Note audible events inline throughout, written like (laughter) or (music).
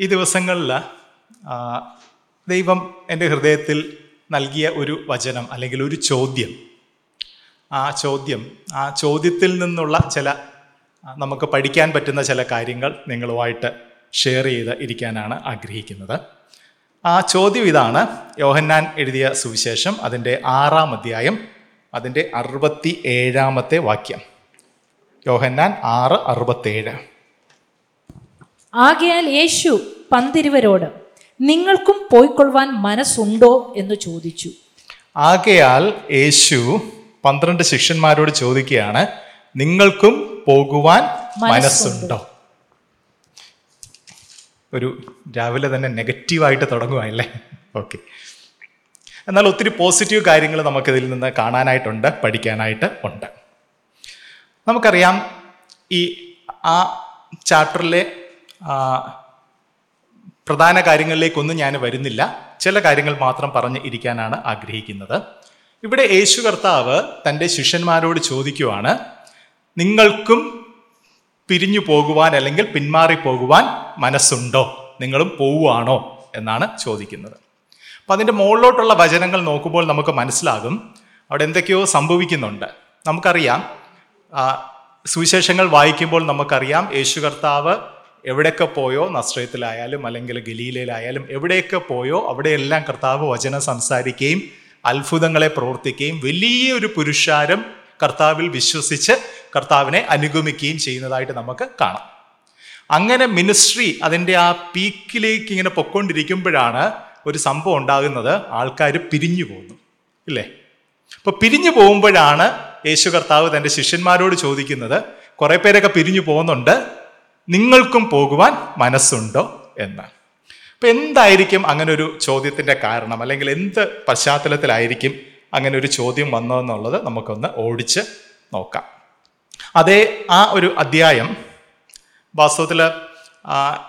ഈ ദിവസങ്ങളിൽ ദൈവം എന്റെ ഹൃദയത്തിൽ നൽകിയ ഒരു വചനം അല്ലെങ്കിൽ ഒരു ചോദ്യം. ആ ചോദ്യം ആ ചോദ്യത്തിൽ നിന്നുള്ള ചില നമുക്ക് പഠിക്കാൻ പറ്റുന്ന ചില കാര്യങ്ങൾ നിങ്ങളുമായിട്ട് ഷെയർ ചെയ്ത് ഇരിക്കാനാണ് ആഗ്രഹിക്കുന്നത്. ആ ചോദ്യം ഇതാണ്. യോഹന്നാൻ എഴുതിയ സുവിശേഷം അതിന്റെ ആറാം അധ്യായം അതിന്റെ അറുപത്തി ഏഴാമത്തെ വാക്യം. യോഹന്നാൻ ആറ് അറുപത്തേഴ്. ആകയാൽ യേശു പന്തിരുവരോട് നിങ്ങൾക്കും പോയിക്കൊള്ളുവാൻ മനസ്സുണ്ടോ എന്ന് ചോദിച്ചു. ആകയാൽ യേശു പന്ത്രണ്ട് ശിഷ്യന്മാരോട് ചോദിക്കുകയാണ് നിങ്ങൾക്കും പോകുവാൻ മനസ്സുണ്ടോ? ഒരു രാവിലെ തന്നെ നെഗറ്റീവായിട്ട് തുടങ്ങുകയല്ലേ ഓക്കെ. എന്നാൽ ഒത്തിരി പോസിറ്റീവ് കാര്യങ്ങൾ നമുക്കിതിൽ നിന്ന് കാണാനായിട്ടുണ്ട് പഠിക്കാനായിട്ട് ഉണ്ട്. നമുക്കറിയാം ഈ ആ ചാപ്റ്ററിലെ പ്രധാന കാര്യങ്ങളിലേക്കൊന്നും ഞാൻ വരുന്നില്ല. ചില കാര്യങ്ങൾ മാത്രം പറഞ്ഞ് ഇരിക്കാനാണ് ആഗ്രഹിക്കുന്നത്. ഇവിടെ യേശു കർത്താവ് തന്റെ ശിഷ്യന്മാരോട് ചോദിക്കുവാണ് നിങ്ങൾക്കും പിരിഞ്ഞു പോകുവാൻ അല്ലെങ്കിൽ പിന്മാറി പോകുവാൻ മനസ്സുണ്ടോ? നിങ്ങളും പോവുകയാണോ? എന്നാണ് ചോദിക്കുന്നത്. അപ്പം അതിന്റെ മുകളിലോട്ടുള്ള വചനങ്ങൾ നോക്കുമ്പോൾ നമുക്ക് മനസ്സിലാകും അവിടെ എന്തൊക്കെയോ സംഭവിക്കുന്നുണ്ട്. നമുക്കറിയാം സുവിശേഷങ്ങൾ വായിക്കുമ്പോൾ നമുക്കറിയാം യേശു കർത്താവ് എവിടെയൊക്കെ പോയോ നസ്രയത്തിലായാലും അല്ലെങ്കിൽ ഗലീലയിലായാലും എവിടെയൊക്കെ പോയോ അവിടെയെല്ലാം കർത്താവ് വചനം സംസാരിക്കുകയും അത്ഭുതങ്ങളെ പ്രവർത്തിക്കുകയും വലിയൊരു പുരുഷാരം കർത്താവിൽ വിശ്വസിച്ച് കർത്താവിനെ അനുഗമിക്കുകയും ചെയ്യുന്നതായിട്ട് നമുക്ക് കാണാം. അങ്ങനെ മിനിസ്ട്രി അതിന്റെ ആ പീക്കിലേക്ക് ഇങ്ങനെ പൊക്കൊണ്ടിരിക്കുമ്പോഴാണ് ഒരു സംഭവം ഉണ്ടാകുന്നത്. ആൾക്കാർ പിരിഞ്ഞു പോകുന്നു ഇല്ലേ? അപ്പൊ പിരിഞ്ഞു പോകുമ്പോഴാണ് യേശു കർത്താവ് തന്റെ ശിഷ്യന്മാരോട് ചോദിക്കുന്നത്. കുറെ പേരൊക്കെ പിരിഞ്ഞു പോകുന്നുണ്ട്. നിങ്ങൾക്കും പോകുവാൻ മനസ്സുണ്ടോ എന്ന് അപ്പൊ എന്തായിരിക്കും അങ്ങനെ ഒരു ചോദ്യത്തിന്റെ കാരണം? അല്ലെങ്കിൽ എന്ത് പശ്ചാത്തലത്തിലായിരിക്കും അങ്ങനെ ഒരു ചോദ്യം വന്നതെന്നുള്ളത് നമുക്കൊന്ന് ഓടിച്ച് നോക്കാം. അതേ ആ ഒരു അധ്യായം വാസ്തവത്തിൽ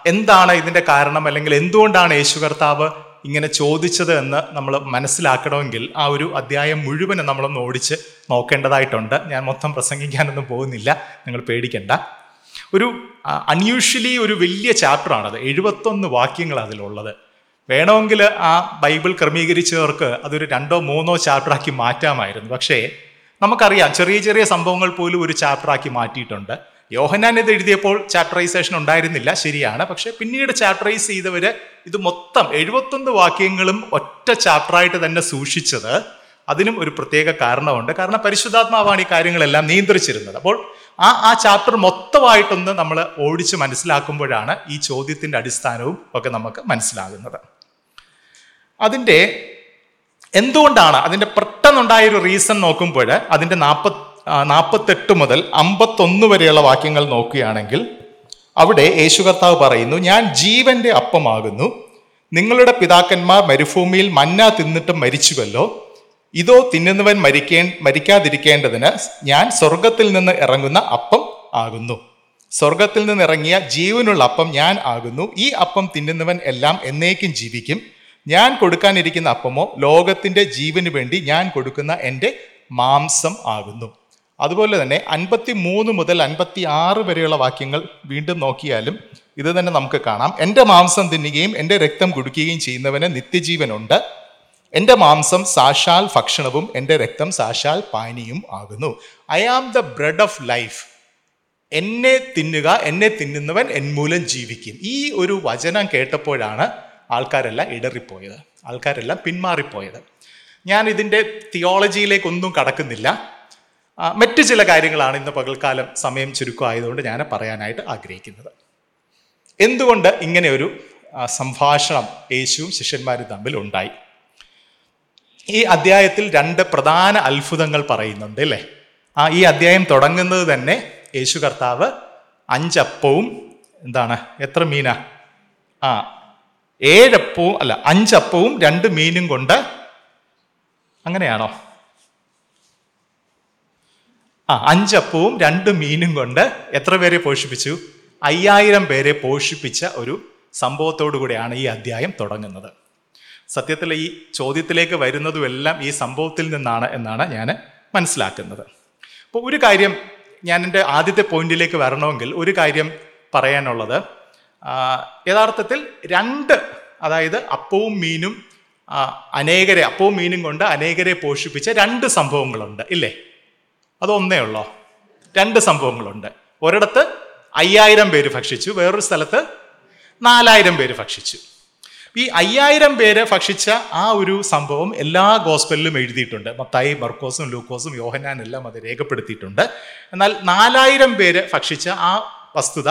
എന്താണ് ഇതിന്റെ കാരണം? അല്ലെങ്കിൽ എന്തുകൊണ്ടാണ് യേശു കർത്താവ് ഇങ്ങനെ ചോദിച്ചത് എന്ന് നമ്മൾ മനസ്സിലാക്കണമെങ്കിൽ ആ ഒരു അധ്യായം മുഴുവനും നമ്മളൊന്ന് ഓടിച്ച് നോക്കേണ്ടതായിട്ടുണ്ട്. ഞാൻ മൊത്തം പ്രസംഗിക്കാനൊന്നും പോകുന്നില്ല. നിങ്ങൾ പേടിക്കണ്ട. ഒരു അൺയൂഷ്വലി ഒരു വലിയ ചാപ്റ്ററാണത്. എഴുപത്തൊന്ന് വാക്യങ്ങൾ അതിലുള്ളത്. വേണമെങ്കിൽ ആ ബൈബിൾ ക്രമീകരിച്ചവർക്ക് അതൊരു രണ്ടോ മൂന്നോ ചാപ്റ്ററാക്കി മാറ്റാമായിരുന്നു. പക്ഷേ നമുക്കറിയാം ചെറിയ ചെറിയ സംഭവങ്ങൾ പോലും ഒരു ചാപ്റ്ററാക്കി മാറ്റിയിട്ടുണ്ട്. യോഹനാൻ ഇത് എഴുതിയപ്പോൾ ചാപ്റ്ററൈസേഷൻ ഉണ്ടായിരുന്നില്ല ശരിയാണ്. പക്ഷേ പിന്നീട് ചാപ്റ്ററൈസ് ചെയ്തവർ ഇത് മൊത്തം എഴുപത്തൊന്ന് വാക്യങ്ങളും ഒറ്റ ചാപ്റ്ററായിട്ട് തന്നെ സൂക്ഷിച്ചത്. അതിനും ഒരു പ്രത്യേക കാരണമുണ്ട്. കാരണം പരിശുദ്ധാത്മാവാണ് ഈ കാര്യങ്ങളെല്ലാം നിയന്ത്രിച്ചിരുന്നത്. അപ്പോൾ ആ ആ ചാപ്റ്റർ മൊത്തമായിട്ടൊന്ന് നമ്മൾ ഓടിച്ച് മനസ്സിലാക്കുമ്പോഴാണ് ഈ ചോദ്യത്തിന്റെ അടിസ്ഥാനവും ഒക്കെ നമുക്ക് മനസ്സിലാകുന്നത്. അതിന്റെ എന്തുകൊണ്ടാണ് അതിന്റെ പെട്ടെന്നുണ്ടായൊരു റീസൺ നോക്കുമ്പോൾ അതിന്റെ നാൽപ്പത് നാൽപ്പത്തെട്ട് മുതൽ അമ്പത്തൊന്ന് വരെയുള്ള വാക്യങ്ങൾ നോക്കുകയാണെങ്കിൽ അവിടെ യേശു കർത്താവ് പറയുന്നു ഞാൻ ജീവന്റെ അപ്പമാകുന്നു. നിങ്ങളുടെ പിതാക്കന്മാർ മരുഭൂമിയിൽ മന്ന തിന്നിട്ട് മരിച്ചുവല്ലോ. ഇതോ തിന്നുന്നവൻ മരിക്കേ മരിക്കാതിരിക്കേണ്ടതിന് ഞാൻ സ്വർഗത്തിൽ നിന്ന് ഇറങ്ങുന്ന അപ്പം ആകുന്നു. സ്വർഗത്തിൽ നിന്ന് ഇറങ്ങിയ ജീവനുള്ള അപ്പം ഞാൻ ആകുന്നു. ഈ അപ്പം തിന്നുന്നവൻ എല്ലാം എന്നേക്കും ജീവിക്കും. ഞാൻ കൊടുക്കാനിരിക്കുന്ന അപ്പമോ ലോകത്തിന്റെ ജീവന് വേണ്ടി ഞാൻ കൊടുക്കുന്ന എന്റെ മാംസം ആകുന്നു. അതുപോലെ തന്നെ അൻപത്തി മൂന്ന് മുതൽ അൻപത്തി ആറ് വരെയുള്ള വാക്യങ്ങൾ വീണ്ടും നോക്കിയാലും ഇത് തന്നെ നമുക്ക് കാണാം. എന്റെ മാംസം തിന്നുകയും എന്റെ രക്തം കുടിക്കുകയും ചെയ്യുന്നവന് നിത്യജീവനുണ്ട്. എന്റെ മാംസം സാക്ഷാൽ ഭക്ഷണവും എന്റെ രക്തം സാക്ഷാൽ പാനീയും ആകുന്നു. I am the bread of life എന്നെ തിന്നുക എന്നെ തിന്നുന്നവൻ എന്മൂലം ജീവിക്കും. ഈ ഒരു വചനം കേട്ടപ്പോഴാണ് ആൾക്കാരെല്ലാം ഇടറിപ്പോയത്. ആൾക്കാരെല്ലാം പിന്മാറിപ്പോയത്. ഞാൻ ഇതിന്റെ തിയോളജിയിലേക്കൊന്നും കടക്കുന്നില്ല. മറ്റു ചില കാര്യങ്ങളാണ് ഇന്ന് പകൽക്കാലം സമയം ചുരുക്കമായതുകൊണ്ട് ഞാൻ പറയാനായിട്ട് ആഗ്രഹിക്കുന്നത്. എന്തുകൊണ്ട് ഇങ്ങനെ ഒരു സംഭാഷണം യേശുവും ശിഷ്യന്മാരും തമ്മിൽ ഉണ്ടായി? ഈ അദ്ധ്യായത്തിൽ രണ്ട് പ്രധാന അത്ഭുതങ്ങൾ പറയുന്നുണ്ട് അല്ലേ? ആ ഈ അദ്ധ്യായം തുടങ്ങുന്നത് തന്നെ യേശു കർത്താവ് അഞ്ചപ്പവും എന്താണ്? എത്ര മീനാ? ആ ഏഴപ്പവും അല്ല അഞ്ചപ്പവും രണ്ട് മീനും കൊണ്ട് അങ്ങനെയാണോ? ആ അഞ്ചപ്പവും രണ്ട് മീനും കൊണ്ട് എത്ര പേരെ പോഷിപ്പിച്ചു? അയ്യായിരം പേരെ പോഷിപ്പിച്ച ഒരു സംഭവത്തോടു കൂടിയാണ് ഈ അധ്യായം തുടങ്ങുന്നത്. സത്യത്തിൽ ഈ ചോദ്യത്തിലേക്ക് വരുന്നതുമെല്ലാം ഈ സംഭവത്തിൽ നിന്നാണ് എന്നാണ് ഞാൻ മനസ്സിലാക്കുന്നത്. അപ്പോൾ ഒരു കാര്യം ഞാൻ എന്റെ ആദ്യത്തെ പോയിന്റിലേക്ക് വരണമെങ്കിൽ ഒരു കാര്യം പറയാനുള്ളത്. യഥാർത്ഥത്തിൽ രണ്ട് അതായത് അപ്പവും മീനും അനേകരെ അപ്പവും മീനും കൊണ്ട് അനേകരെ പോഷിപ്പിച്ച രണ്ട് സംഭവങ്ങളുണ്ട് ഇല്ലേ? അതൊന്നേ ഉള്ളോ? രണ്ട് സംഭവങ്ങളുണ്ട്. ഒരിടത്ത് അയ്യായിരം പേര് ഭക്ഷിച്ചു വേറൊരു സ്ഥലത്ത് നാലായിരം പേര് ഭക്ഷിച്ചു. ഈ അയ്യായിരം പേരെ ഭക്ഷിച്ച ആ ഒരു സംഭവം എല്ലാ ഗോസ്പെലിലും എഴുതിയിട്ടുണ്ട്. മത്തായി ബർക്കോസും ലൂക്കോസും യോഹനാൻ എല്ലാം അത് രേഖപ്പെടുത്തിയിട്ടുണ്ട്. എന്നാൽ നാലായിരം പേര് ഭക്ഷിച്ച ആ വസ്തുത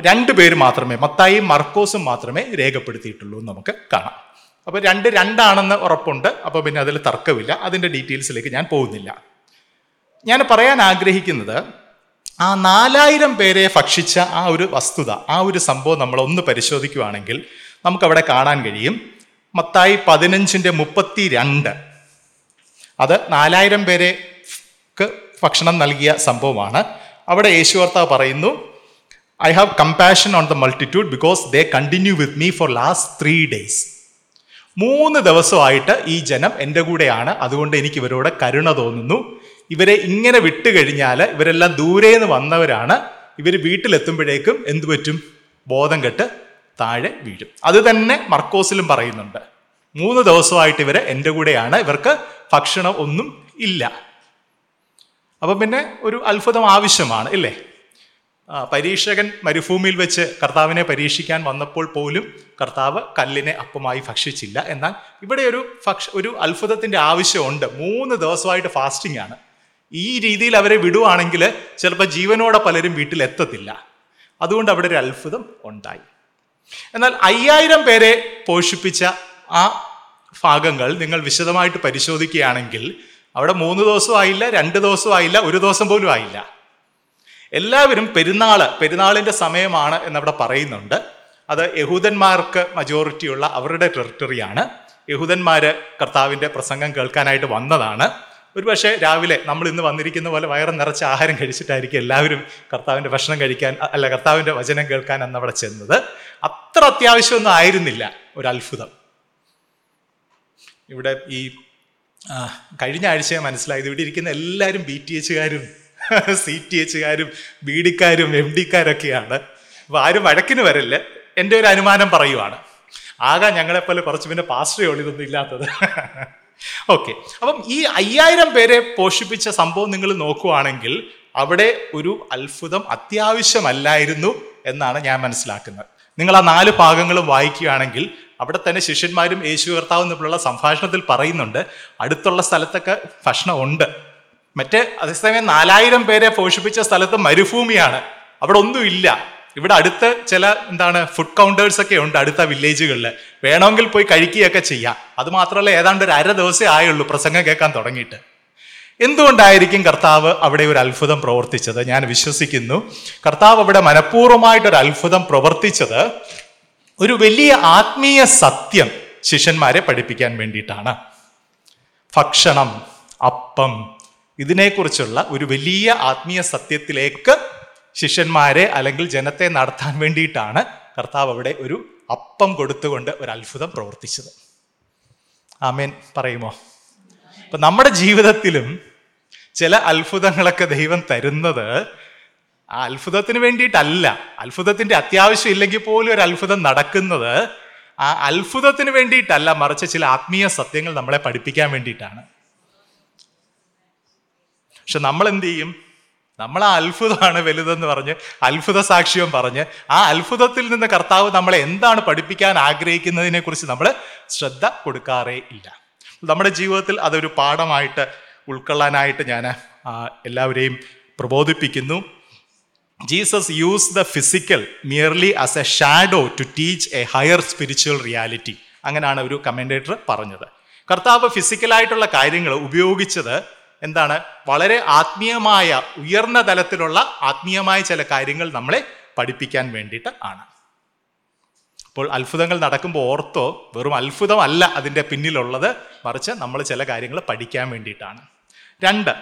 രണ്ട് പേര് മാത്രമേ മത്തായി മർക്കോസും മാത്രമേ രേഖപ്പെടുത്തിയിട്ടുള്ളൂ എന്ന് നമുക്ക് കാണാം. അപ്പോൾ രണ്ട് രണ്ടാണെന്ന് ഉറപ്പുണ്ട്. അപ്പോൾ പിന്നെ അതിൽ തർക്കമില്ല. അതിന്റെ ഡീറ്റെയിൽസിലേക്ക് ഞാൻ പോകുന്നില്ല. ഞാൻ പറയാൻ ആഗ്രഹിക്കുന്നത് ആ നാലായിരം പേരെ ഭക്ഷിച്ച ആ ഒരു വസ്തുത ആ ഒരു സംഭവം നമ്മൾ ഒന്ന് പരിശോധിക്കുകയാണെങ്കിൽ നമുക്കവിടെ കാണാൻ കഴിയും. മത്തായി പതിനഞ്ചിന്റെ മുപ്പത്തി രണ്ട് അത് നാലായിരം പേരെക്ക് ഭക്ഷണം നൽകിയ സംഭവമാണ്. അവിടെ യേശു പറയുന്നു I have compassion on the multitude because they continue with me for last three days മൂന്ന് ദിവസമായിട്ട് ഈ ജനം എന്റെ കൂടെയാണ്. അതുകൊണ്ട് എനിക്ക് ഇവരോട് കരുണ തോന്നുന്നു. ഇവരെ ഇങ്ങനെ വിട്ട് കഴിഞ്ഞാൽ ഇവരെല്ലാം ദൂരെ നിന്ന് വന്നവരാണ്. ഇവർ വീട്ടിലെത്തുമ്പോഴേക്കും എന്തു പറ്റും? ബോധം കെട്ട് താഴെ വീഴും. അത് തന്നെ മർക്കോസിലും പറയുന്നുണ്ട്. മൂന്ന് ദിവസമായിട്ട് ഇവർ എന്റെ കൂടെയാണ്. ഇവർക്ക് ഭക്ഷണം ഒന്നും ഇല്ല. അപ്പം പിന്നെ ഒരു അത്ഭുതം ആവശ്യമാണ് ഇല്ലേ? പരീക്ഷകൻ മരുഭൂമിയിൽ വെച്ച് കർത്താവിനെ പരീക്ഷിക്കാൻ വന്നപ്പോൾ പോലും കർത്താവ് കല്ലിനെ അപ്പമായി ഭക്ഷിച്ചില്ല. എന്നാൽ ഇവിടെ ഒരു ഭക്ഷ ഒരു അത്ഭുതത്തിന്റെ ആവശ്യമുണ്ട്. മൂന്ന് ദിവസമായിട്ട് ഫാസ്റ്റിംഗ് ആണ്. ഈ രീതിയിൽ അവരെ വിടുവാണെങ്കിൽ ചിലപ്പോൾ ജീവനോടെ പലരും വീട്ടിലെത്തത്തില്ല. അതുകൊണ്ട് അവിടെ ഒരു അത്ഭുതം ഉണ്ടായി. എന്നാൽ അയ്യായിരം പേരെ പോഷിപ്പിച്ച ആ ഭാഗങ്ങൾ നിങ്ങൾ വിശദമായിട്ട് പരിശോധിക്കുകയാണെങ്കിൽ അവിടെ മൂന്ന് ദിവസവും ആയില്ല രണ്ട് ദിവസവും ആയില്ല ഒരു ദിവസം പോലും ആയില്ല. എല്ലാവരും പെരുന്നാൾ പെരുന്നാളിന്റെ സമയമാണ് എന്നവിടെ പറയുന്നുണ്ട്. അത് യഹൂദന്മാർക്ക് മജോറിറ്റിയുള്ള അവരുടെ ടെറിട്ടറിയാണ് യഹൂദന്മാർ കർത്താവിന്റെ പ്രസംഗം കേൾക്കാനായിട്ട് വന്നതാണ്. ഒരുപക്ഷെ രാവിലെ നമ്മൾ ഇന്ന് വന്നിരിക്കുന്ന പോലെ വയറ് നിറച്ച ആഹാരം കഴിച്ചിട്ടായിരിക്കും എല്ലാവരും കർത്താവിന്റെ ഭക്ഷണം കഴിക്കാൻ അല്ല കർത്താവിന്റെ വചനം കേൾക്കാൻ അന്നവിടെ ചെന്നത്. അത്യാവശ്യമൊന്നും ആയിരുന്നില്ല. ഒരു ഇവിടെ ഈ കഴിഞ്ഞ ആഴ്ച മനസ്സിലായത് ഇവിടെ ഇരിക്കുന്ന എല്ലാവരും ബി ടി എച്ചുകാരും സി ടി എച്ചുകാരും ബി ഡിക്കാരും എം ഡിക്കാരൊക്കെയാണ് അപ്പൊ ആരും വഴക്കിന് വരല്ല. എന്റെ ഒരു അനുമാനം പറയുവാണ്. ആകാ ഞങ്ങളെപ്പോലെ കുറച്ച് പിന്നെ പാസ്റ്ററേ ഉള്ളൂ ഇതൊന്നും ഇല്ലാത്തത്. ഓക്കെ. അപ്പം ഈ അയ്യായിരം പേരെ പോഷിപ്പിച്ച സംഭവം നിങ്ങൾ നോക്കുവാണെങ്കിൽ അവിടെ ഒരു അത്ഭുതം അത്യാവശ്യമല്ലായിരുന്നു എന്നാണ് ഞാൻ മനസ്സിലാക്കുന്നത്. നിങ്ങൾ ആ നാല് ഭാഗങ്ങളും വായിക്കുകയാണെങ്കിൽ അവിടെ തന്നെ ശിഷ്യന്മാരും യേശു കർത്താവും തമ്മിലുള്ള സംഭാഷണത്തിൽ പറയുന്നുണ്ട് അടുത്തുള്ള സ്ഥലത്തൊക്കെ ഭക്ഷണം ഉണ്ട്. മറ്റേ അതേസമയം നാലായിരം പേരെ പോഷിപ്പിച്ച സ്ഥലത്ത് മരുഭൂമിയാണ്. അവിടെ ഒന്നുമില്ല ഇവിടെ അടുത്ത് ചില എന്താണ് ഫുഡ് കൗണ്ടേഴ്സ് ഒക്കെ ഉണ്ട് അടുത്ത വില്ലേജുകളിൽ വേണമെങ്കിൽ പോയി കഴിക്കുകയൊക്കെ ചെയ്യാം. അത് മാത്രമല്ല ഏതാണ്ട് ഒരു അര ദിവസമേ ആയുള്ളൂ പ്രസംഗം കേൾക്കാൻ തുടങ്ങിയിട്ട്. എന്തുകൊണ്ടായിരിക്കും കർത്താവ് അവിടെ ഒരു അത്ഭുതം പ്രവർത്തിച്ചത്? ഞാൻ വിശ്വസിക്കുന്നു. കർത്താവ് അവിടെ മനഃപൂർവമായിട്ടൊരു അത്ഭുതം പ്രവർത്തിച്ചത് ഒരു വലിയ ആത്മീയ സത്യം ശിഷ്യന്മാരെ പഠിപ്പിക്കാൻ വേണ്ടിയിട്ടാണ്. ഭക്ഷണം അപ്പം ഇതിനെക്കുറിച്ചുള്ള ഒരു വലിയ ആത്മീയ സത്യത്തിലേക്ക് ശിഷ്യന്മാരെ അല്ലെങ്കിൽ ജനത്തെ നടത്താൻ വേണ്ടിയിട്ടാണ് കർത്താവ് അവിടെ ഒരു അപ്പം കൊടുത്തുകൊണ്ട് ഒരു അത്ഭുതം പ്രവർത്തിച്ചത്. ആമേൻ. പറയുമോ? അപ്പൊ നമ്മുടെ ജീവിതത്തിലും ചില അത്ഭുതങ്ങളൊക്കെ ദൈവം തരുന്നത് ആ അത്ഭുതത്തിന് വേണ്ടിയിട്ടല്ല. അത്ഭുതത്തിന്റെ അത്യാവശ്യം ഇല്ലെങ്കിൽ പോലും ഒരു അത്ഭുതം നടക്കുന്നത് ആ അത്ഭുതത്തിന് വേണ്ടിയിട്ടല്ല. മറിച്ച് ചില ആത്മീയ സത്യങ്ങൾ നമ്മളെ പഠിപ്പിക്കാൻ വേണ്ടിയിട്ടാണ്. പക്ഷെ നമ്മൾ എന്ത് ചെയ്യും? നമ്മൾ ആ അത്ഭുതമാണ് വലുതെന്ന് പറഞ്ഞ് അത്ഭുത സാക്ഷ്യം പറഞ്ഞ് ആ അത്ഭുതത്തിൽ നിന്ന് കർത്താവ് നമ്മളെ എന്താണ് പഠിപ്പിക്കാൻ ആഗ്രഹിക്കുന്നതിനെ കുറിച്ച് നമ്മൾ ശ്രദ്ധ കൊടുക്കാറേ ഇല്ല. നമ്മുടെ ജീവിതത്തിൽ അതൊരു പാഠമായിട്ട് ഉൾക്കൊള്ളാനായിട്ട് ഞാൻ എല്ലാവരെയും പ്രബോധിപ്പിക്കുന്നു. Jesus use the physical merely as a shadow to teach a higher spiritual reality അങ്ങനെയാണ് ഒരു കമന്റേറ്റർ പറഞ്ഞത്. കർത്താവ് ഫിസിക്കലായിട്ടുള്ള കാര്യങ്ങൾ ഉപയോഗിച്ചത് എന്താണ്? വളരെ ആത്മീയമായ ഉയർന്ന തലത്തിലുള്ള ആത്മീയമായ ചില കാര്യങ്ങൾ നമ്മളെ പഠിപ്പിക്കാൻ വേണ്ടിയിട്ട് ആണ്. അപ്പോൾ അത്ഭുതങ്ങൾ നടക്കുമ്പോൾ ഓർത്തോ വെറും അത്ഭുതമല്ല അതിന്റെ പിന്നിലുള്ളത്. മറിച്ച് നമ്മൾ ചില കാര്യങ്ങൾ പഠിക്കാൻ വേണ്ടിയിട്ടാണ്. രണ്ട്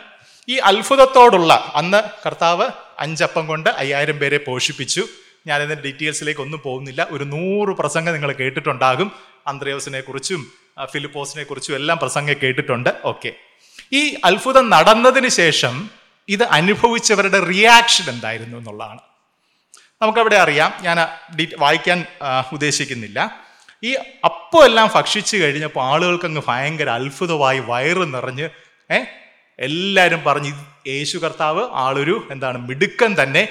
ഈ അത്ഭുതത്തോടുള്ള അന്ന് കർത്താവ് അഞ്ചപ്പം കൊണ്ട് അയ്യായിരം പേരെ പോഷിപ്പിച്ചു. ഞാനിതിന്റെ ഡീറ്റെയിൽസിലേക്ക് ഒന്നും പോകുന്നില്ല. ഒരു നൂറ് പ്രസംഗം നിങ്ങൾ കേട്ടിട്ടുണ്ടാകും. അന്ത്രയോസിനെ കുറിച്ചും ഫിലിപ്പോസിനെ കുറിച്ചും എല്ലാം പ്രസംഗം കേട്ടിട്ടുണ്ട്. ഓക്കെ. ഈ അത്ഭുതം നടന്നതിന് ശേഷം ഇത് അനുഭവിച്ചവരുടെ റിയാക്ഷൻ എന്തായിരുന്നു എന്നുള്ളതാണ്. നമുക്കവിടെ അറിയാം. ഞാൻ വായിക്കാൻ ഉദ്ദേശിക്കുന്നില്ല. ഈ അപ്പം എല്ലാം ഭക്ഷിച്ചു കഴിഞ്ഞപ്പോൾ ആളുകൾക്ക് അങ്ങ് ഭയങ്കര അത്ഭുതമായി വയറ് നിറഞ്ഞ് ഏ എല്ലാവരും പറഞ്ഞ് യേശു കർത്താവ് ആളൊരു എന്താണ് മിടുക്കൻ തന്നെ.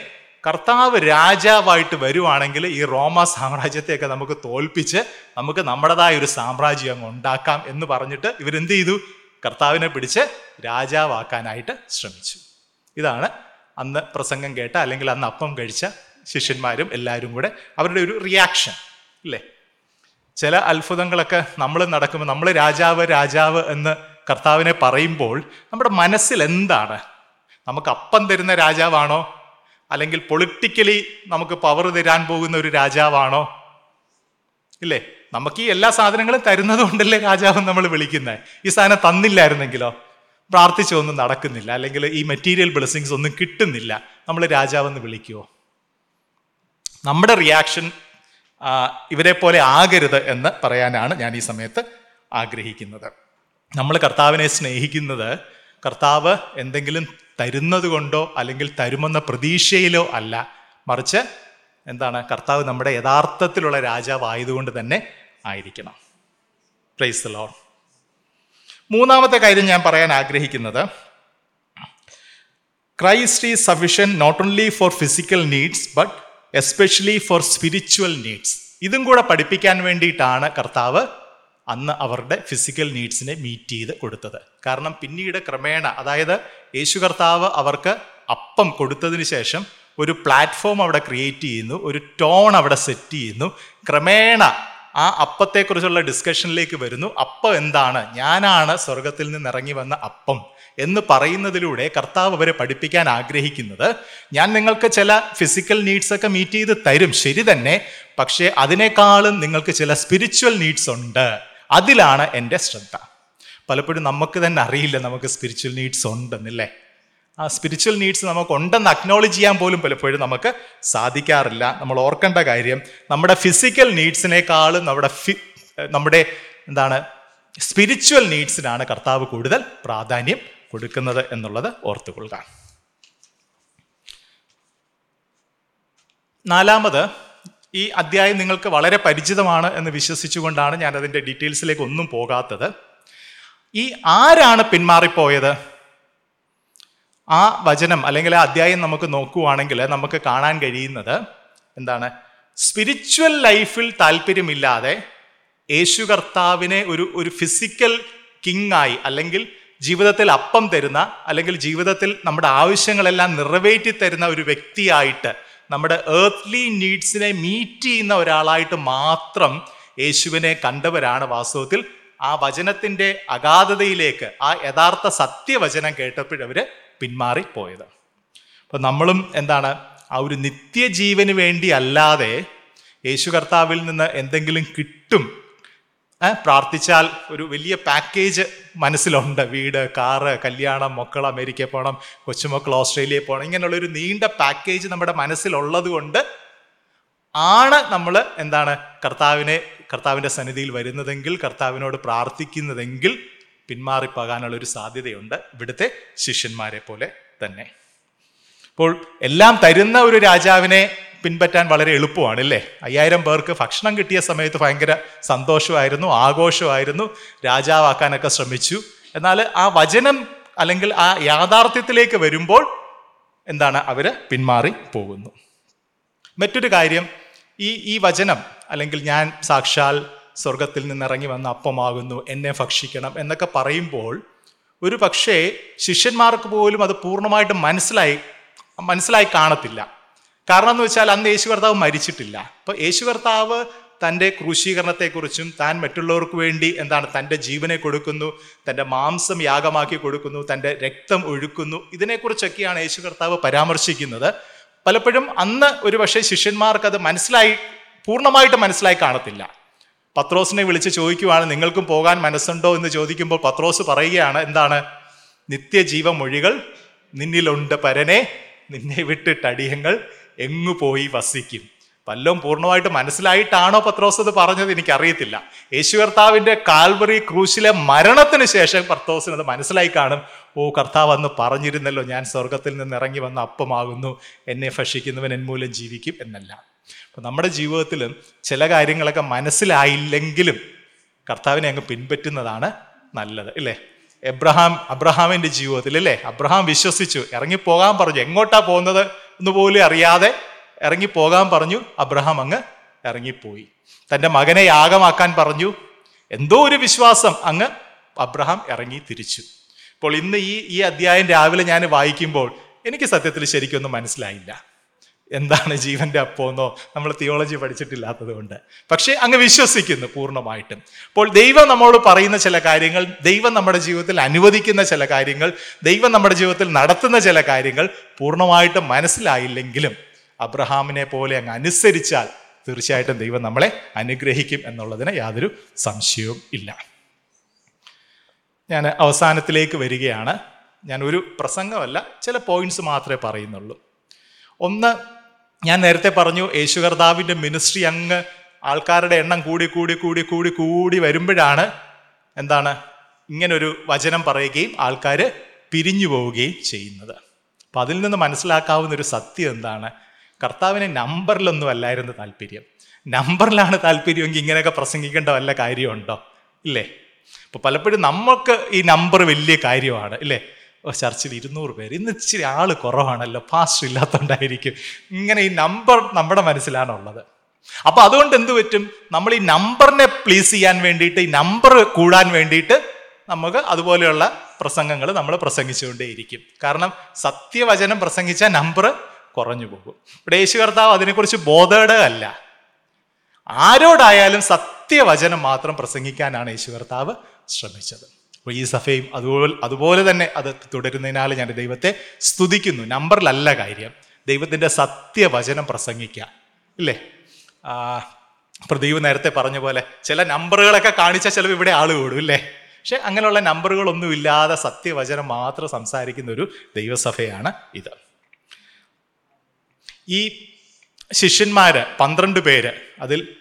കർത്താവ് രാജാവായിട്ട് വരുവാണെങ്കിൽ ഈ റോമ സാമ്രാജ്യത്തെയൊക്കെ നമുക്ക് തോൽപ്പിച്ച് നമുക്ക് നമ്മുടേതായ ഒരു സാമ്രാജ്യം അങ്ങ് ഉണ്ടാക്കാം എന്ന് പറഞ്ഞിട്ട് ഇവരെന്ത് ചെയ്തു? കർത്താവിനെ പിടിച്ച് രാജാവാക്കാനായിട്ട് ശ്രമിച്ചു. ഇതാണ് അന്ന് പ്രസംഗം കേട്ട അല്ലെങ്കിൽ അന്ന് അപ്പം കഴിച്ച ശിഷ്യന്മാരും എല്ലാവരും കൂടെ അവരുടെ ഒരു റിയാക്ഷൻ ഇല്ലേ? ചില അത്ഭുതങ്ങളൊക്കെ നമ്മൾ നടക്കുമ്പോൾ നമ്മൾ രാജാവ് രാജാവ് എന്ന് കർത്താവിനെ പറയുമ്പോൾ നമ്മുടെ മനസ്സിൽ എന്താണ്? നമുക്ക് അപ്പം തരുന്ന രാജാവാണോ? അല്ലെങ്കിൽ പൊളിറ്റിക്കലി നമുക്ക് പവർ തരാൻ പോകുന്ന ഒരു രാജാവാണോ? ഇല്ലേ? നമുക്ക് ഈ എല്ലാ സാധനങ്ങളും തരുന്നത് കൊണ്ടല്ലേ രാജാവ് നമ്മൾ വിളിക്കുന്നത് ഈ സാധനം തന്നില്ലായിരുന്നെങ്കിലോ? പ്രാർത്ഥിച്ചൊന്നും നടക്കുന്നില്ല. അല്ലെങ്കിൽ ഈ മെറ്റീരിയൽ ബ്ലെസ്സിങ്സ് ഒന്നും കിട്ടുന്നില്ല. നമ്മൾ രാജാവെന്ന് വിളിക്കുമോ നമ്മുടെ റിയാക്ഷൻ ഇവരെ പോലെ ആകരുത് എന്ന് പറയാനാണ് ഞാൻ ഈ സമയത്ത് ആഗ്രഹിക്കുന്നത്. നമ്മൾ കർത്താവിനെ സ്നേഹിക്കുന്നത് കർത്താവ് എന്തെങ്കിലും തരുന്നത് കൊണ്ടോ അല്ലെങ്കിൽ തരുമെന്ന പ്രതീക്ഷയിലോ അല്ല. മറിച്ച് എന്താണ്? കർത്താവ് നമ്മുടെ യഥാർത്ഥത്തിലുള്ള രാജാവ് ആയതുകൊണ്ട് തന്നെ ആയിരിക്കണം. പ്രൈസ് ലോൺ മൂന്നാമത്തെ കാര്യം ഞാൻ പറയാൻ ആഗ്രഹിക്കുന്നത്. Christ is sufficient not only for physical needs but especially for spiritual needs ഇതും കൂടെ പഠിപ്പിക്കാൻ വേണ്ടിയിട്ടാണ് കർത്താവ് അന്ന് അവരുടെ ഫിസിക്കൽ നീഡ്സിനെ മീറ്റ് ചെയ്ത് കൊടുത്തത്. കാരണം പിന്നീട് ക്രമേണ അതായത് യേശു കർത്താവ് അവർക്ക് അപ്പം കൊടുത്തതിന് ശേഷം ഒരു പ്ലാറ്റ്ഫോം അവിടെ ക്രിയേറ്റ് ചെയ്യുന്നു ഒരു ടോൺ അവിടെ സെറ്റ് ചെയ്യുന്നു. ക്രമേണ ആ അപ്പത്തെക്കുറിച്ചുള്ള ഡിസ്കഷനിലേക്ക് വരുന്നു. അപ്പം എന്താണ്? ഞാനാണ് സ്വർഗത്തിൽ നിന്ന് ഇറങ്ങി വന്ന അപ്പം എന്ന് പറയുന്നതിലൂടെ കർത്താവ് അവരെ പഠിപ്പിക്കാൻ ആഗ്രഹിക്കുന്നത്. ഞാൻ നിങ്ങൾക്ക് ചില ഫിസിക്കൽ നീഡ്സ് ഒക്കെ മീറ്റ് ചെയ്ത് തരും. ശരി തന്നെ. പക്ഷേ അതിനേക്കാളും നിങ്ങൾക്ക് ചില സ്പിരിച്വൽ നീഡ്സ് ഉണ്ട്. അതിലാണ് എന്റെ ശ്രദ്ധ. പലപ്പോഴും നമുക്ക് തന്നെ അറിയില്ല നമുക്ക് സ്പിരിച്വൽ നീഡ്സ് ഉണ്ടെന്നില്ലേ? ആ സ്പിരിച്വൽ നീഡ്സ് നമുക്ക് ഉണ്ടെന്ന് അക്നോളജ് ചെയ്യാൻ പോലും പലപ്പോഴും നമുക്ക് സാധിക്കാറില്ല. നമ്മൾ ഓർക്കേണ്ട കാര്യം നമ്മുടെ ഫിസിക്കൽ നീഡ്സിനേക്കാളും നമ്മുടെ ഫി നമ്മുടെ എന്താണ് സ്പിരിച്വൽ നീഡ്സിനാണ് കർത്താവ് കൂടുതൽ പ്രാധാന്യം കൊടുക്കുന്നത് എന്നുള്ളത് ഓർത്തുകൊള്ളുക. നാലാമത് ഈ അധ്യായം നിങ്ങൾക്ക് വളരെ പരിചിതമാണ് എന്ന് വിശ്വസിച്ചുകൊണ്ടാണ് ഞാൻ അതിന്റെ ഡീറ്റെയിൽസിലേക്ക് ഒന്നും പോകാത്തത്. ഈ ആരാണ് പിന്മാറിപ്പോയത്? ആ വചനം അല്ലെങ്കിൽ ആ അധ്യായം നമുക്ക് നോക്കുവാണെങ്കിൽ നമുക്ക് കാണാൻ കഴിയുന്നത് എന്താണ്? സ്പിരിച്വൽ ലൈഫിൽ താല്പര്യമില്ലാതെ യേശു കർത്താവിനെ ഒരു ഒരു ഫിസിക്കൽ കിങ് ആയി അല്ലെങ്കിൽ ജീവിതത്തിൽ അപ്പം തരുന്ന അല്ലെങ്കിൽ ജീവിതത്തിൽ നമ്മുടെ ആവശ്യങ്ങളെല്ലാം നിറവേറ്റി തരുന്ന ഒരു വ്യക്തിയായിട്ട് നമ്മുടെ ഏർത്ത്ലി നീഡ്സിനെ മീറ്റ് ചെയ്യുന്ന ഒരാളായിട്ട് മാത്രം യേശുവിനെ കണ്ടവരാണ് വാസ്തവത്തിൽ ആ വചനത്തിന്റെ അഗാധതയിലേക്ക് ആ യഥാർത്ഥ സത്യവചനം കേട്ടപ്പോഴവര് പിന്മാറിപ്പോയത്. അപ്പോൾ നമ്മളും എന്താണ് ആ ഒരു നിത്യജീവന് വേണ്ടി അല്ലാതെ യേശു കർത്താവിൽ നിന്ന് എന്തെങ്കിലും കിട്ടും പ്രാർത്ഥിച്ചാൽ ഒരു വലിയ പാക്കേജ് മനസ്സിലുണ്ട്. വീട് കാറ് കല്യാണം മക്കൾ അമേരിക്കയിൽ പോകണം കൊച്ചുമക്കൾ ഓസ്ട്രേലിയയിൽ പോകണം. ഇങ്ങനെയുള്ള ഒരു നീണ്ട പാക്കേജ് നമ്മുടെ മനസ്സിലുള്ളത് കൊണ്ട് ആണ് നമ്മൾ എന്താണ് കർത്താവിനെ കർത്താവിന്റെ സന്നിധിയിൽ വരുന്നതെങ്കിൽ കർത്താവിനോട് പ്രാർത്ഥിക്കുന്നതെങ്കിൽ പിന്മാറിപ്പോകാനുള്ള ഒരു സാധ്യതയുണ്ട് ഇവിടുത്തെ ശിഷ്യന്മാരെ പോലെ തന്നെ. അപ്പോൾ എല്ലാം തരുന്ന ഒരു രാജാവിനെ പിൻപറ്റാൻ വളരെ എളുപ്പമാണ് അല്ലേ അയ്യായിരം പേർക്ക് ഭക്ഷണം കിട്ടിയ സമയത്ത് ഭയങ്കര സന്തോഷമായിരുന്നു ആഘോഷമായിരുന്നു രാജാവാക്കാനൊക്കെ ശ്രമിച്ചു. എന്നാൽ ആ വചനം അല്ലെങ്കിൽ ആ യാഥാർത്ഥ്യത്തിലേക്ക് വരുമ്പോൾ എന്താണ് അവർ പിന്മാറി പോകുന്നു. മറ്റൊരു കാര്യം ഈ ഈ വചനം അല്ലെങ്കിൽ ഞാൻ സാക്ഷാൽ സ്വർഗത്തിൽ നിന്ന് ഇറങ്ങി വന്ന അപ്പമാകുന്നു എന്നെ ഭക്ഷിക്കണം എന്നൊക്കെ പറയുമ്പോൾ ഒരു പക്ഷേ ശിഷ്യന്മാർക്ക് പോലും അത് പൂർണമായിട്ട് മനസ്സിലായി മനസ്സിലായി കാണത്തില്ല. കാരണം എന്ന് വെച്ചാൽ അന്ന് യേശു കർത്താവ് മരിച്ചിട്ടില്ല. അപ്പോൾ യേശു കർത്താവ് തന്റെ ക്രൂശീകരണത്തെക്കുറിച്ചും താൻ മറ്റുള്ളവർക്ക് വേണ്ടി എന്താണ് തന്റെ ജീവനെ കൊടുക്കുന്നു തന്റെ മാംസം യാഗമാക്കി കൊടുക്കുന്നു തന്റെ രക്തം ഒഴുക്കുന്നു ഇതിനെക്കുറിച്ചൊക്കെയാണ് യേശു കർത്താവ് പരാമർശിക്കുന്നത്. പലപ്പോഴും അന്ന് ഒരു പക്ഷേ ശിഷ്യന്മാർക്ക് അത് മനസ്സിലായി പൂർണമായിട്ട് മനസ്സിലായി കാണത്തില്ല. പത്രോസിനെ വിളിച്ച് ചോദിക്കുവാണ് നിങ്ങൾക്കും പോകാൻ മനസ്സുണ്ടോ? എന്ന് ചോദിക്കുമ്പോൾ പത്രോസ് പറയുകയാണ് എന്താണ്? നിത്യജീവ മൊഴികൾ നിന്നിലുണ്ട് പരനെ നിന്നെ വിട്ടിട്ട് അടിയങ്ങൾ എങ്ങു പോയി വസിക്കും? വല്ലതും പൂർണമായിട്ട് മനസ്സിലായിട്ടാണോ പത്രോസ് അത് പറഞ്ഞത്? എനിക്കറിയത്തില്ല. യേശു കർത്താവിന്റെ കാൽവറി ക്രൂശിലെ മരണത്തിന് ശേഷം പത്രോസിന് അത് മനസ്സിലായി കാണും. ഓ കർത്താവ് അന്ന് പറഞ്ഞിരുന്നല്ലോ ഞാൻ സ്വർഗത്തിൽ നിന്ന് ഇറങ്ങി വന്ന അപ്പമാകുന്നു എന്നെ ഭക്ഷിക്കുന്നവൻ എൻ മൂലം ജീവിക്കും എന്നല്ല. അപ്പം നമ്മുടെ ജീവിതത്തിലും ചില കാര്യങ്ങളൊക്കെ മനസ്സിലായില്ലെങ്കിലും കർത്താവിനെ അങ്ങ് പിൻപറ്റുന്നതാണ് നല്ലത് ഇല്ലേ? എബ്രഹാം അബ്രഹാമിന്റെ ജീവിതത്തിൽ അല്ലേ അബ്രഹാം വിശ്വസിച്ചു ഇറങ്ങിപ്പോകാൻ പറഞ്ഞു എങ്ങോട്ടാ പോകുന്നത് എന്ന് പോലും അറിയാതെ ഇറങ്ങിപ്പോകാൻ പറഞ്ഞു അബ്രഹാം അങ്ങ് ഇറങ്ങിപ്പോയി. തന്റെ മകനെ യാഗമാക്കാൻ പറഞ്ഞു എന്തോ ഒരു വിശ്വാസം അങ്ങ് അബ്രഹാം ഇറങ്ങി തിരിച്ചു. ഇപ്പോൾ ഇന്ന് ഈ ഈ അധ്യായം രാവിലെ ഞാൻ വായിക്കുമ്പോൾ എനിക്ക് സത്യത്തിൽ ശരിക്കൊന്നും മനസ്സിലായില്ല. എന്താണ് ജീവന്റെ അപ്പോന്നോ നമ്മൾ തിയോളജി പഠിച്ചിട്ടില്ലാത്തത് കൊണ്ട്. പക്ഷേ അങ്ങ് വിശ്വസിക്കുന്നു പൂർണമായിട്ടും. അപ്പോൾ ദൈവം നമ്മോട് പറയുന്ന ചില കാര്യങ്ങൾ ദൈവം നമ്മുടെ ജീവിതത്തിൽ അനുവദിക്കുന്ന ചില കാര്യങ്ങൾ ദൈവം നമ്മുടെ ജീവിതത്തിൽ നടത്തുന്ന ചില കാര്യങ്ങൾ പൂർണമായിട്ടും മനസ്സിലായില്ലെങ്കിലും അബ്രഹാമിനെ പോലെ അങ്ങ് അനുസരിച്ചാൽ തീർച്ചയായിട്ടും ദൈവം നമ്മളെ അനുഗ്രഹിക്കും എന്നുള്ളതിന് യാതൊരു സംശയവും ഇല്ല. ഞാൻ അവസാനത്തിലേക്ക് വരികയാണ്. ഞാൻ ഒരു പ്രസംഗമല്ല ചില പോയിന്റ്സ് മാത്രമേ പറയുന്നുള്ളൂ. ഒന്ന് ഞാൻ നേരത്തെ പറഞ്ഞു യേശു കർത്താവിന്റെ മിനിസ്ട്രി അങ്ങ് ആൾക്കാരുടെ എണ്ണം കൂടി കൂടി കൂടി കൂടി കൂടി വരുമ്പോഴാണ് എന്താണ്? ഇങ്ങനൊരു വചനം പറയുകയും ആൾക്കാർ പിരിഞ്ഞു പോവുകയും ചെയ്യുന്നത്. അപ്പം അതിൽ നിന്ന് മനസ്സിലാക്കാവുന്ന ഒരു സത്യം എന്താണ്? കർത്താവിനെ നമ്പറിലൊന്നും അല്ലായിരുന്നു താല്പര്യം. നമ്പറിലാണ് താല്പര്യമെങ്കിൽ ഇങ്ങനെയൊക്കെ പ്രസംഗിക്കേണ്ട വല്ല കാര്യമുണ്ടോ? ഇല്ലേ? അപ്പോൾ പലപ്പോഴും നമുക്ക് ഈ നമ്പർ വലിയ കാര്യമാണ് ഇല്ലേ? ചർച്ചിൽ ഇരുന്നൂറ് പേര്. ഇന്ന് ഇച്ചിരി ആൾ കുറവാണല്ലോ ഫാസ്റ്റ് ഇല്ലാത്തതുകൊണ്ടായിരിക്കും ഇങ്ങനെ ഈ നമ്പർ നമ്മുടെ മനസ്സിലാണുള്ളത്. അപ്പോൾ അതുകൊണ്ട് എന്ത് പറ്റും? നമ്മൾ ഈ നമ്പറിനെ പ്ലീസ് ചെയ്യാൻ വേണ്ടിയിട്ട് ഈ നമ്പർ കൂടാൻ വേണ്ടിയിട്ട് നമുക്ക് അതുപോലെയുള്ള പ്രസംഗങ്ങൾ നമ്മൾ പ്രസംഗിച്ചുകൊണ്ടേയിരിക്കും. കാരണം സത്യവചനം പ്രസംഗിച്ച നമ്പർ കുറഞ്ഞു പോകും. ഇവിടെ യേശു കർത്താവ് അതിനെക്കുറിച്ച് ബോധേഡ് അല്ല. ആരോടായാലും സത്യവചനം മാത്രം പ്രസംഗിക്കാനാണ് യേശു കർത്താവ് ശ്രമിച്ചത്. അപ്പോൾ ഈ സഫയും അതുപോലെ അതുപോലെ തന്നെ അത് തുടരുന്നതിനാൽ ഞാൻ ദൈവത്തെ സ്തുതിക്കുന്നു. നമ്പറിലല്ല കാര്യം. ദൈവത്തിന്റെ സത്യവചനം പ്രസംഗിക്കുക. ഇല്ലേ? പ്രദീപ് നേരത്തെ പറഞ്ഞ പോലെ ചില നമ്പറുകളൊക്കെ കാണിച്ചാൽ ചിലപ്പോൾ ഇവിടെ ആൾ കൂടും ഇല്ലേ? പക്ഷെ അങ്ങനെയുള്ള നമ്പറുകളൊന്നുമില്ലാതെ സത്യവചനം മാത്രം സംസാരിക്കുന്ന ഒരു ദൈവസഭയാണ് ഇത്. ഈ ശിഷ്യന്മാര് പന്ത്രണ്ട് പേര് അതിൽ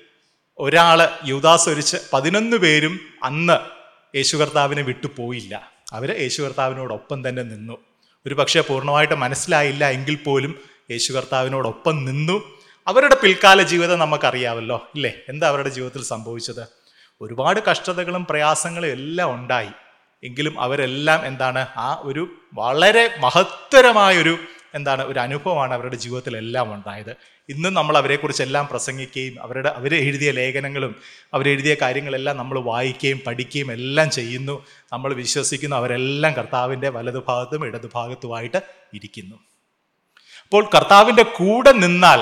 ഒരാൾ യൂദാസ് ഒരിച്ച് പതിനൊന്ന് പേരും അന്ന് യേശു കർത്താവിനെ വിട്ടു പോയില്ല. അവർ യേശു കർത്താവിനോടൊപ്പം തന്നെ നിന്നു. ഒരു പക്ഷേ പൂർണമായിട്ട് മനസ്സിലായില്ല എങ്കിൽ പോലും യേശു കർത്താവിനോടൊപ്പം നിന്നു. അവരുടെ പിൽക്കാല ജീവിതം നമുക്കറിയാമല്ലോ ഇല്ലേ? എന്താ അവരുടെ ജീവിതത്തിൽ സംഭവിച്ചത്? ഒരുപാട് കഷ്ടതകളും പ്രയാസങ്ങളും എല്ലാം ഉണ്ടായി. എങ്കിലും അവരെല്ലാം എന്താണ്? ആ ഒരു വളരെ മഹത്തരമായൊരു എന്താണ്? ഒരു അനുഭവമാണ് അവരുടെ ജീവിതത്തിലെല്ലാം ഉണ്ടായത്. ഇന്നും നമ്മൾ അവരെക്കുറിച്ചെല്ലാം പ്രസംഗിക്കുകയും അവരുടെ അവർ എഴുതിയ ലേഖനങ്ങളും അവരെഴുതിയ കാര്യങ്ങളെല്ലാം നമ്മൾ വായിക്കുകയും പഠിക്കുകയും എല്ലാം ചെയ്യുന്നു. നമ്മൾ വിശ്വസിക്കുന്നു അവരെല്ലാം കർത്താവിന്റെ വലതുഭാഗത്തും ഇടതുഭാഗത്തുമായിട്ട് ഇരിക്കുന്നു. അപ്പോൾ കർത്താവിന്റെ കൂടെ നിന്നാൽ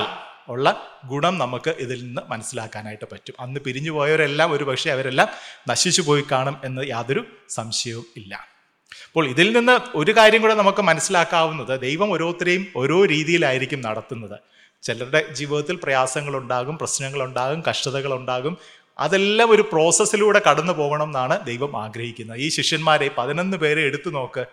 ഉള്ള ഗുണം നമുക്ക് ഇതിൽ നിന്ന് മനസ്സിലാക്കാനായിട്ട് പറ്റും. അന്ന് പിരിഞ്ഞു പോയവരെല്ലാം ഒരു പക്ഷേ അവരെല്ലാം നശിച്ചു പോയി കാണും എന്ന് യാതൊരു സംശയവും ഇല്ല. അപ്പോൾ ഇതിൽ നിന്ന് ഒരു കാര്യം കൂടെ നമുക്ക് മനസ്സിലാക്കാവുന്നത് ദൈവം ഓരോരുത്തരെയും ഓരോ രീതിയിലായിരിക്കും നടത്തുന്നത്. ചിലരുടെ ജീവിതത്തിൽ പ്രയാസങ്ങളുണ്ടാകും പ്രശ്നങ്ങളുണ്ടാകും കഷ്ടതകളുണ്ടാകും. അതെല്ലാം ഒരു പ്രോസസ്സിലൂടെ കടന്നു പോകണം എന്നാണ് ദൈവം ആഗ്രഹിക്കുന്നത്. ഈ ശിഷ്യന്മാരെ പതിനൊന്ന് പേരെ എടുത്തു നോക്ക്.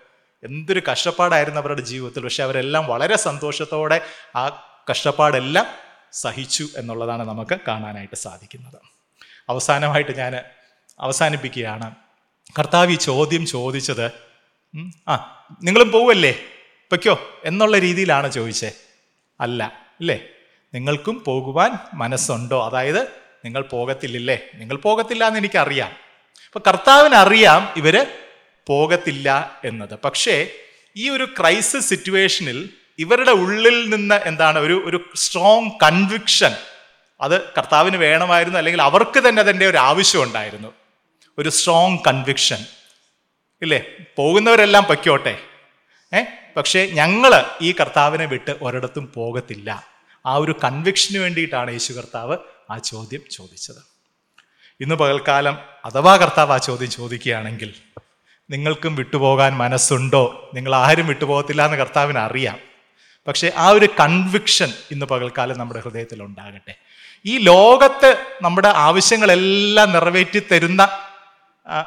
എന്തൊരു കഷ്ടപ്പാടായിരുന്നു അവരുടെ ജീവിതത്തിൽ. പക്ഷെ അവരെല്ലാം വളരെ സന്തോഷത്തോടെ ആ കഷ്ടപ്പാടെല്ലാം സഹിച്ചു എന്നുള്ളതാണ് നമുക്ക് കാണാനായിട്ട് സാധിക്കുന്നത്. അവസാനമായിട്ട് ഞാൻ അവസാനിപ്പിക്കുകയാണ്. കർത്താവ് ഈ ചോദ്യം ചോദിച്ചത് ആ നിങ്ങളും പോവല്ലേ? പൊയ്ക്കോ എന്നുള്ള രീതിയിലാണ് ചോദിച്ചേ അല്ല. ഇല്ലേ നിങ്ങൾക്കും പോകുവാൻ മനസ്സുണ്ടോ? അതായത് നിങ്ങൾ പോകത്തില്ലല്ലേ? നിങ്ങൾ പോകത്തില്ല എന്ന് എനിക്കറിയാം. അപ്പൊ കർത്താവിന് അറിയാം ഇവർ പോകത്തില്ല എന്നത്. പക്ഷേ ഈ ഒരു ക്രൈസിസ് സിറ്റുവേഷനിൽ ഇവരുടെ ഉള്ളിൽ നിന്ന് എന്താണ് ഒരു ഒരു സ്ട്രോങ് കൺവിക്ഷൻ അത് കർത്താവിന് വേണമായിരുന്നു അല്ലെങ്കിൽ അവർക്ക് തന്നെ അതിന്റെ ഒരു ആവശ്യം ഉണ്ടായിരുന്നു. ഒരു സ്ട്രോങ് കൺവിക്ഷൻ ഇല്ലേ? പോകുന്നവരെല്ലാം പൊയ്ക്കോട്ടെ. ഏ? പക്ഷേ ഞങ്ങൾ ഈ കർത്താവിനെ വിട്ട് ഒരിടത്തും പോകത്തില്ല. ആ ഒരു കൺവിക്ഷന് വേണ്ടിയിട്ടാണ് യേശു കർത്താവ് ആ ചോദ്യം ചോദിച്ചത്. ഇന്ന് പകൽക്കാലം അഥവാ കർത്താവ് ആ ചോദ്യം ചോദിക്കുകയാണെങ്കിൽ നിങ്ങൾക്കും വിട്ടുപോകാൻ മനസ്സുണ്ടോ? നിങ്ങൾ ആരും വിട്ടുപോകത്തില്ല എന്ന് കർത്താവിന് അറിയാം. പക്ഷേ ആ ഒരു കൺവിക്ഷൻ ഇന്ന് പകൽക്കാലം നമ്മുടെ ഹൃദയത്തിൽ ഉണ്ടാകട്ടെ ഈ ലോകത്ത് നമ്മുടെ ആവശ്യങ്ങളെല്ലാം നിറവേറ്റി തരുന്ന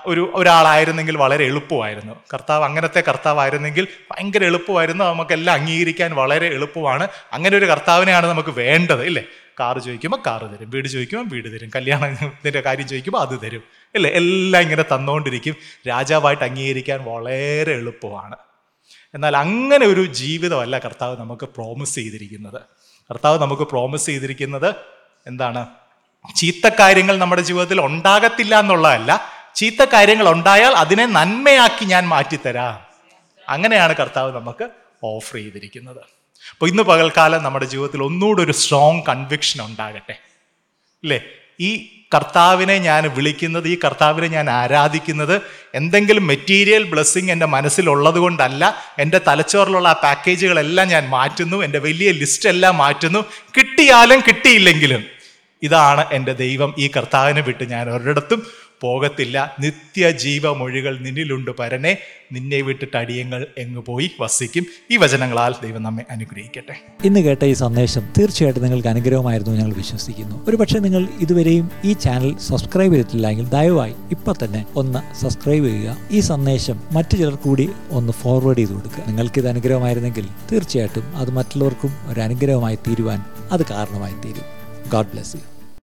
ഒരു ഒരാളായിരുന്നെങ്കിൽ വളരെ എളുപ്പമായിരുന്നു. കർത്താവ് അങ്ങനത്തെ കർത്താവായിരുന്നെങ്കിൽ ഭയങ്കര എളുപ്പമായിരുന്നു. നമുക്കെല്ലാം അംഗീകരിക്കാൻ വളരെ എളുപ്പമാണ്. അങ്ങനെ ഒരു കർത്താവിനെയാണ് നമുക്ക് വേണ്ടത് ഇല്ലേ? കാറ് ചോദിക്കുമ്പോൾ കാറ് തരും. വീട് ചോദിക്കുമ്പോൾ വീട് തരും. കല്യാണത്തിന്റെ (laughs) കാര്യം ചോദിക്കുമ്പോൾ അത് തരും ഇല്ലേ? എല്ലാം ഇങ്ങനെ തന്നുകൊണ്ടിരിക്കും രാജാവായിട്ട് അംഗീകരിക്കാൻ വളരെ എളുപ്പമാണ്. എന്നാൽ അങ്ങനെ ഒരു ജീവിതമല്ല കർത്താവ് നമുക്ക് പ്രോമിസ് ചെയ്തിരിക്കുന്നത്. കർത്താവ് നമുക്ക് പ്രോമിസ് ചെയ്തിരിക്കുന്നത് എന്താണ്? ചീത്ത കാര്യങ്ങൾ നമ്മുടെ ജീവിതത്തിൽ ഉണ്ടാകത്തില്ല എന്നുള്ളതല്ല ചീത്ത കാര്യങ്ങൾ ഉണ്ടായാൽ അതിനെ നന്മയാക്കി ഞാൻ മാറ്റിത്തരാം. അങ്ങനെയാണ് കർത്താവ് നമുക്ക് ഓഫർ ചെയ്തിരിക്കുന്നത്. അപ്പോൾ ഇന്ന് പകൽക്കാലം നമ്മുടെ ജീവിതത്തിൽ ഒന്നുകൂടെ ഒരു സ്ട്രോങ് കൺവിക്ഷൻ ഉണ്ടാകട്ടെ. അല്ലേ ഈ കർത്താവിനെ ഞാൻ വിളിക്കുന്നത് ഈ കർത്താവിനെ ഞാൻ ആരാധിക്കുന്നത് എന്തെങ്കിലും മെറ്റീരിയൽ ബ്ലെസ്സിങ് എന്റെ മനസ്സിലുള്ളത് കൊണ്ടല്ല എന്റെ തലച്ചോറിലുള്ള ആ പാക്കേജുകളെല്ലാം ഞാൻ മാറ്റുന്നു എന്റെ വലിയ ലിസ്റ്റ് എല്ലാം മാറ്റുന്നു. കിട്ടിയാലും കിട്ടിയില്ലെങ്കിലും ഇതാണ് എന്റെ ദൈവം ഈ കർത്താവിനെ വിട്ട് ഞാൻ ഒരിടത്തും പോകത്തില്ല. നിത്യജീവമൊഴികൾ നിന്നിലുണ്ട് പരനെ. നിന്നെ വിട്ടിട്ട് അടിയങ്ങൾ എങ്ങു പോയി? വസിക്കും. ഈ വചനങ്ങളാൽ ദൈവം നമ്മെ അനുഗ്രഹിക്കട്ടെ. ഇന്ന് കേട്ട ഈ സന്ദേശം തീർച്ചയായിട്ടും നിങ്ങൾക്ക് അനുഗ്രഹമായിരുന്നു ഞങ്ങൾ വിശ്വസിക്കുന്നു. ഒരുപക്ഷെ നിങ്ങൾ ഇതുവരെയും ഈ ചാനൽ സബ്സ്ക്രൈബ് ചെയ്തിട്ടില്ലെങ്കിൽ ദയവായി ഇപ്പൊ തന്നെ ഒന്ന് സബ്സ്ക്രൈബ് ചെയ്യുക. ഈ സന്ദേശം മറ്റു ചിലർ കൂടി ഒന്ന് ഫോർവേഡ് ചെയ്ത് കൊടുക്കുക. നിങ്ങൾക്ക് ഇത് അനുഗ്രഹമായിരുന്നെങ്കിൽ തീർച്ചയായിട്ടും അത് മറ്റുള്ളവർക്കും ഒരു അനുഗ്രഹമായി തീരുവാൻ അത് കാരണമായി തീരും. God bless you.